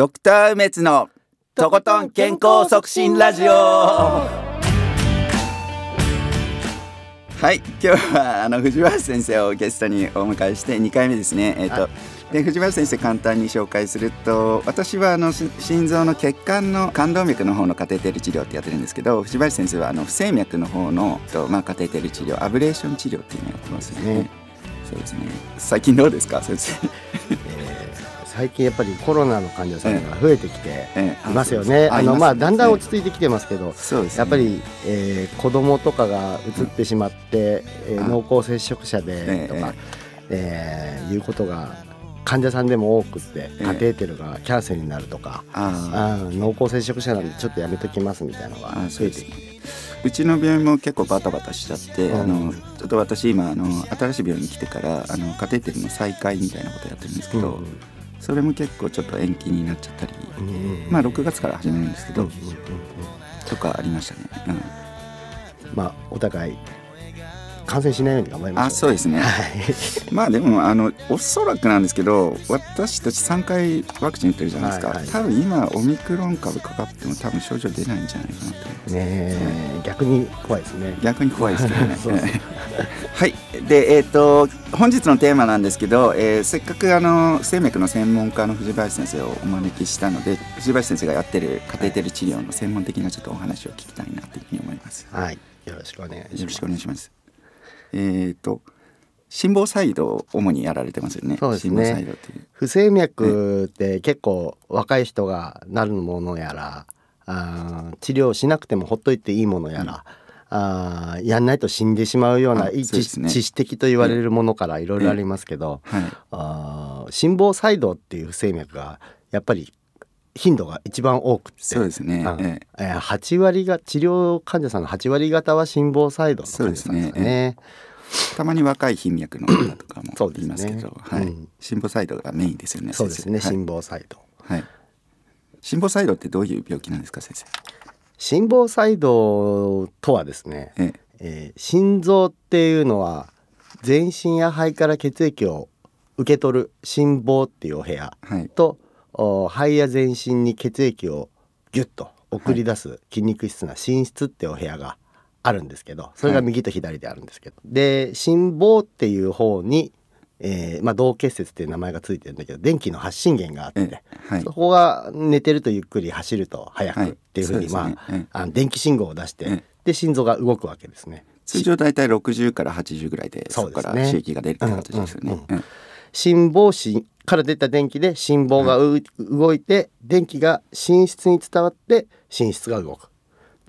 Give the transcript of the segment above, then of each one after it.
ドクター梅津のとことん健康促進ラジオ。はい今日はあの藤原先生をゲストにお迎えして2回目ですね。えっ、と、で藤原先生簡単に紹介すると私はあのし心臓の血管の冠動脈の方のカテーテル治療ってやってるんですけど藤原先生はあの不整脈の方のと、まあ、カテーテル治療アブレーション治療っていうのをやってますよね。ねそうですね。最近どうですか先生？えー最近やっぱりコロナの患者さんが増えてきてええいますよね。ああのまあだんだん落ちち着いてきてますけど、やっぱり、えー子供とかが移ってしまって、えーあ濃厚接触者でとか、えーいうことが患者さんでも多くってえカテーテルがキャンセルになるとか、ああー濃厚接触者なんでちょっとやめときますみたいなのが増えてきて。うちの病院も結構バタバタしちゃって、うん。あのちょっと私今あの新しい病院に来てからあのカテーテルの再開みたいなことやってるんですけど、うんそれも結構ちょっと延期になっちゃったり、うん。まあ6月から始めるんですけど、とかありましたね、うん。まあお互い感染しないように頑張りましょう、あそうですね。はい。まあでもあのおそらくなんですけど私たち3回ワクチン打ってるじゃないですか、はいはい。多分今オミクロン株かかっても多分症状出ないんじゃないかなと。ねえ逆に怖いですね。逆に怖いですけどね。そうそうはい。でえっ、と本日のテーマなんですけど、えーせっかくあの不整脈の専門家の藤林先生をお招きしたので藤林先生がやってるカテーテル治療の専門的なちょっとお話を聞きたいなというふうに思います。はい、よろしくお願いします。よろしくお願いします。えっ、と心房細動を主にやられてますよね。そうですね。心房細動っていう。不整脈って結構若い人がなるものやら、治療しなくてもほっといていいものやら、あーやんないと死んでしまうようなね。致死的と言われるものからいろいろありますけど、はい。あー心房細動っていう不整脈がやっぱり頻度が一番多くて。そうですね、うん。ええ。ー8割が治療患者さんの8割方は心房細動の患者さんですよそうですね。えたまに若い頻脈の方とかもそうですね。言いますけど、はい。うん。心房細動がメインですよねそうですね、心房細動。はい、はい、心房細動ってどういう病気なんですか先生？心房細動とはですね、ええ。えー心臓っていうのは全身や肺から血液を受け取る心房っていうお部屋はい。肺や全身に血液をギュッと送り出す筋肉質な心室っていうお部屋があるんですけどそれが右と左であるんですけど、で心房っていう方に、えーまあ、動結節っていう名前がついてるんだけど電気の発信源があって、ええはい。そこが寝てるとゆっくり走ると速くはいっていうふうに、そうですね。まあええ。あの電気信号を出して、ええ。で心臓が動くわけですね。通常大体60から80ぐらいでそこから刺激が出るって形ですよね。心房心から出た電気で心房がう、動いて電気が心室に伝わって心室が動く。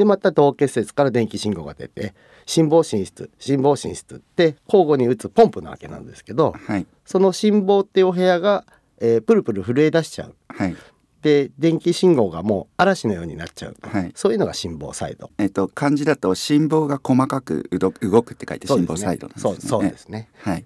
でまた動結節から電気信号が出て心房心室心房心室って交互に打つポンプなわけなんですけどはいその心房っていうお部屋が、えープルプル震え出しちゃう。はいで電気信号がもう嵐のようになっちゃう、はいそういうのが心房細動。えっと漢字だと心房が細かくうど動くって書いて心房細動なんですね。そうですね。はい。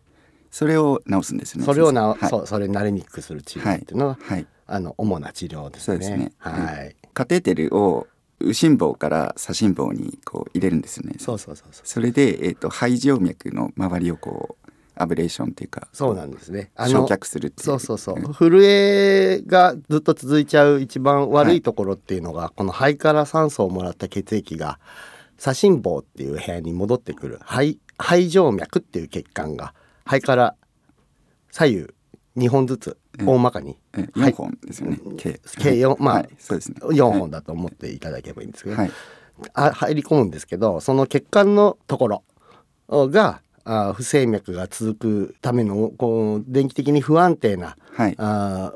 それを治すんですね。それをな、はいそうそれに慣れにくくする治療っていうのは、はい。あの主な治療ですね。すね。はい。カテーテルを右心房から左心房にこう入れるんですよね。そうそうそうそう。それでえっと肺静脈の周りをこうアブレーションっていうかそうなんですね。あ焼却する。そうそうそう。ん震えがずっと続いちゃう一番悪いところっていうのが、この肺から酸素をもらった血液が左心房っていう部屋に戻ってくる肺肺静脈っていう血管が肺から左右2本ずつ大まかに、え4はい。本ですよね。計計四まあはい、そうですね。4本だと思っていただければいいんですけど、はい。あ入り込むんですけどその血管のところがあ不整脈が続くためのこう電気的に不安定なはい。あ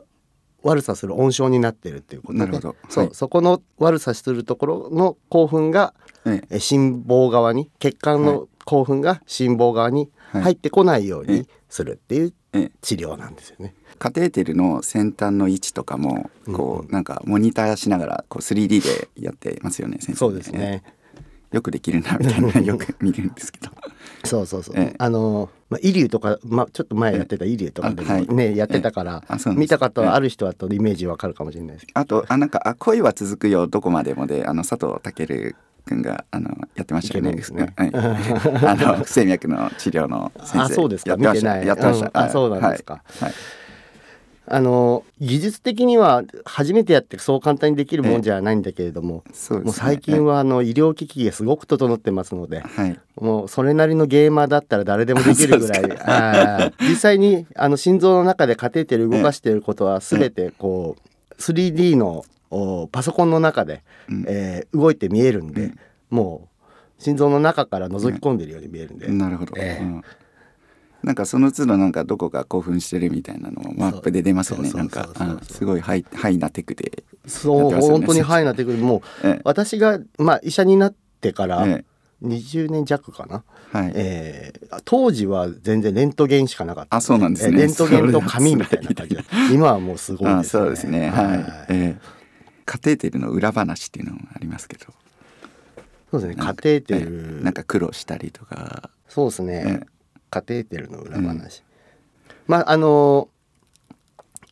悪さする温床になってるっていうことで。なるほど。そう、はい。そこの悪さするところの興奮がええ。え心房側に血管はの興奮が心房側にはい。入ってこないようええ。にするっていうええ。治療なんですよね。カテーテルの先端の位置とかもこう、なんかモニターしながらこう 3D でやってますよね先生そうですね。よくできるなみたいな よく見るんですけど。そうそうそう。ええ。あのまあイリューとかまあちょっと前やってたイリューとかでもあはい。ね、やってたから、見た方ある人はとイメージわかるかもしれないですけあとあなんか「あ恋は続くよどこまでもで」あの佐藤健君があのやってましたよね。ね。はい、あの不整脈の治療の先生あそうですか。やってました。見てない。やってました、うん。あそうなんですか。はい、はいあの技術的には初めてやってそう簡単にできるもんじゃないんだけれども、もう最近はあの医療機器がすごく整ってますので、はい。もうそれなりのゲーマーだったら誰でもできるぐらい。あー。実際にあの心臓の中でカテーテル動かしていることは 全てこう 3D のおパソコンの中で、うん。えー動いて見えるんで、うん。もう心臓の中から覗き込んでるように見えるんで、なるほど、ええ。うん。なんかその都度なんかどこが興奮してるみたいなのもマップで出ますよね。なんかすごいハイハイなテクで、そう、本当にハイなテクニックもうええ。私が、まあ、医者になってからえ20年弱かな、えはい、えー当時は全然レントゲンしかなかった。あそうなんですね。えーレントゲンと紙みたいな感じ。で今はもうすごいですね。あそうですね。はい、ええカテーテルの裏話っていうのもありますけど。そうですね。カテーテえル、えなんか苦労したりとか。そうですね、ええ。カテーテルの裏話、まああの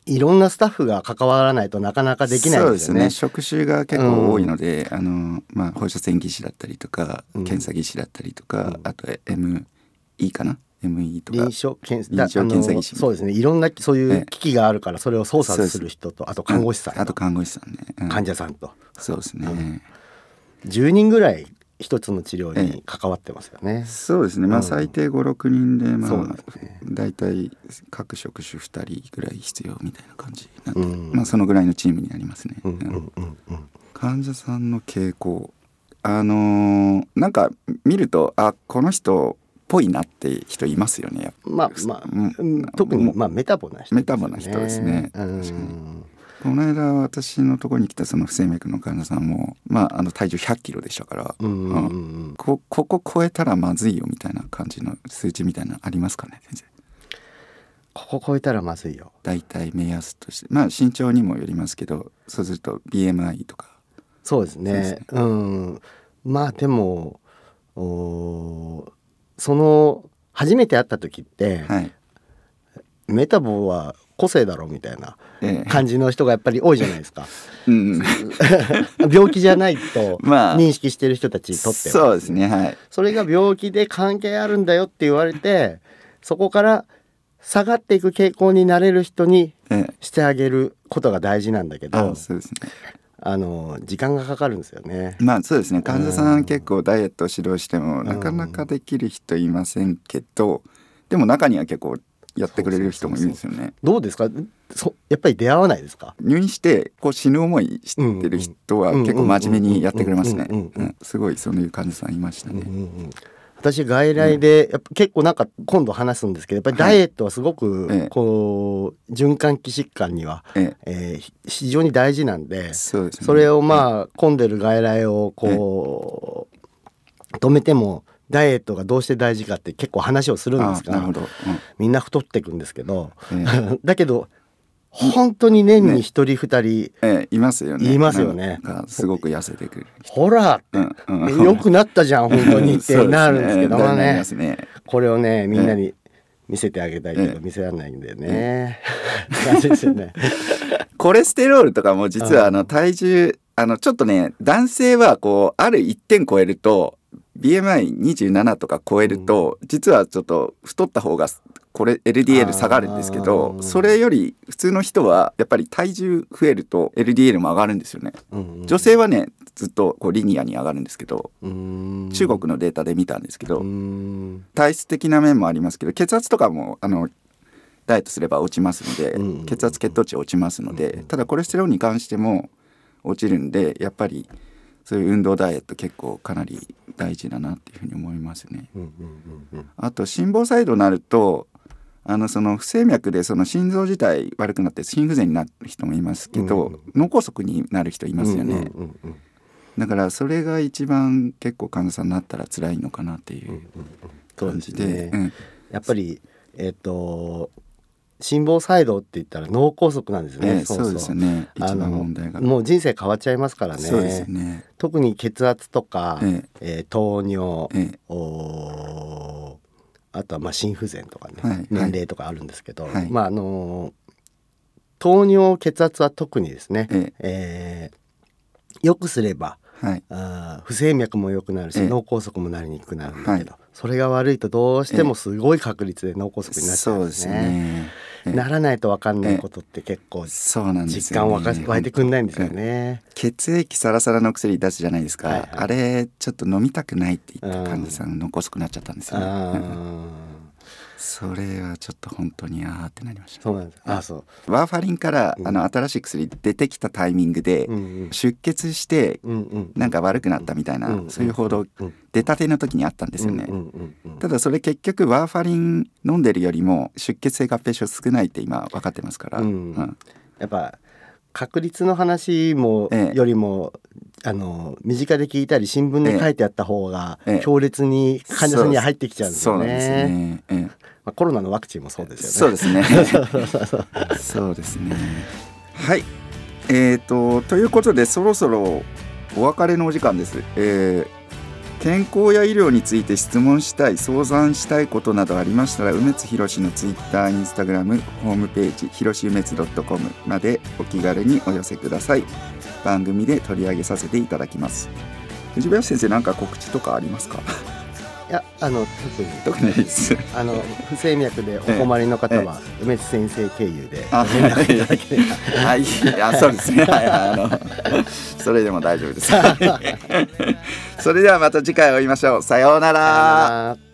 いろんなスタッフが関わらないとなかなかできないですよね。すね。職種が結構多いので、あのまあ放射線技師だったりとか、うん。検査技師だったりとか、うん。あと ME かな？ME とか。臨床検臨床検査技師そうですね。いろんなそういええ。う機器があるからそれを操作する人とあと看護師さんと。あと看護師さんね、うん。患者さんと。そうですね、うん。10人ぐらい一つの治療に関わってますよね。そうですね。まあうん。最低56人でまあね。大体各職種2人ぐらい必要みたいな感じなんで、うん。まあそのぐらいのチームになりますね、患者さんの傾向。あのーなんか見るとあこの人っぽいなって人いますよね。まあまあ、うん。うん特にまあメタボな人、メタボな人ですね。この間私のところに来たその不整脈の患者さんもまああの体重100キロでしたから、うんうんうんうん。こここ超えたらまずいよみたいな感じの数値みたいなのありますかね先生？ここ超えたらまずいよ。大体目安として。まあ身長にもよりますけどそうすると BMI とか。そうですね。ね。うん。まあでもおーその初めて会った時って、はい。メタボは個性だろみたいなええ。感じの人がやっぱり多いじゃないですか。うん 病気じゃないと まあ。認識してる人たちにとっては。そうですねはい。それが病気で関係あるんだよって言われてそこから下がっていく傾向になれる人にええ。してあげることが大事なんだけど。あそうですねあの時間がかかるんですよね。まあそうですね。患者さうんん結構ダイエットを指導してもん。なかなかできる人いませんけどでも中には結構やってくれる人もいるんですよね。どうですか？そやっぱり出会わないですか？入院してこう死ぬ思いしてる人はうん結構真面目にやってくれますね。すごいそういう患者さんいましたね。うんうんうん私外来でやっぱ結構なんか今度話すんですけどやっぱりダイエットはすごくええ。こう循環器疾患には、え非常に大事なんでえ、それをまあ混んでる外来をこう止めてもダイエットがどうして大事かって結構話をするんですがみんな太っていくんですけどえ。だけど本当に年に一人二人、えええいますよね。いますよねすごく痩せてくる人。ほらうんうんよくなったじゃん 本当にってなるんですけどそうまあねね。これをねみんなに見せてあげたいけええど見せられないんでね。ですよね。コレステロールとかも実はあの体重あのちょっとね男性はこうある一点超えると BMI27 とか超えると、実はちょっと太った方がこれ LDL 下がるんですけあどー。それより普通の人はやっぱり体重増えると LDL も上がるんですよね。女性はねずっとこうリニアに上がるんですけどうん。中国のデータで見たんですけど、うん。体質的な面もありますけど血圧とかもあのダイエットすれば落ちますので、うん血圧血糖値落ちますので、ただコレステロールに関しても落ちるんでやっぱりそういう運動ダイエット結構かなり大事だなっていうふうに思いますね。うんうんうんうん。あと心房細動になるとあのその不整脈でその心臓自体悪くなって心不全になる人もいますけど、うん脳梗塞になる人いますよね、うんうんうんだからそれが一番結構患者さんになったら辛いのかなっていう感じで,、ですね。うん。やっぱりえっ、と心房細動って言ったら脳梗塞なんですね。ええそうですよね。一あの番問題が。もう人生変わっちゃいますからね。そうですよね。特に血圧とか、ええ。ー糖尿、ええ。おーあとはまあ心不全とかね、はい年齢とかあるんですけど、はい。まああのー糖尿血圧は特にですね、ええ。ーよくすればはい。あー不整脈も良くなるし、ええ。脳梗塞もなりにくくなるんだけど、はそれが悪いとどうしてもすごい確率で脳梗塞になっちゃそううんですね。ならないと分かんないことって結構そうなんです実感湧か湧いてくんないんですよね。血液サラサラの薬出すじゃないですか、はいはい。あれちょっと飲みたくないって言った患者さんの遅くなっちゃったんですよ、ねそれはちょっと本当にあーってなりました。そうなんです。あそう。ワーファリンから、うん。あの新しい薬出てきたタイミングで、うんうん。出血してうんうん。なんか悪くなったみたいな、うんそういう報道うん。出たての時にあったんですよね、うんうんうんうん。ただそれ結局ワーファリン飲んでるよりも出血性合併症少ないって今分かってますから、うん。うん。やっぱ確率の話もええよりも、あの身近で聞いたり新聞で書いてあった方がええ。強烈に患者さんには入ってきちゃうんですよそうなんですね。まあ、コロナのワクチンもそうですよね。そうですね。はい。えー、とということでそろそろお別れのお時間です、えー健康や医療について質問したい相談したいことなどありましたら梅津博のツイッターインスタグラムホームページひろし梅津 .com までお気軽にお寄せください。番組で取り上げさせていただきます。藤林先生何か告知とかありますか？いやあの特に特にないですあの不整脈でお困りの方は梅津先生経由であ連絡いただければ。はい、あ、そうですね。はい、はいあの、それでも大丈夫です。それではまた次回お会いしましょう。さようなら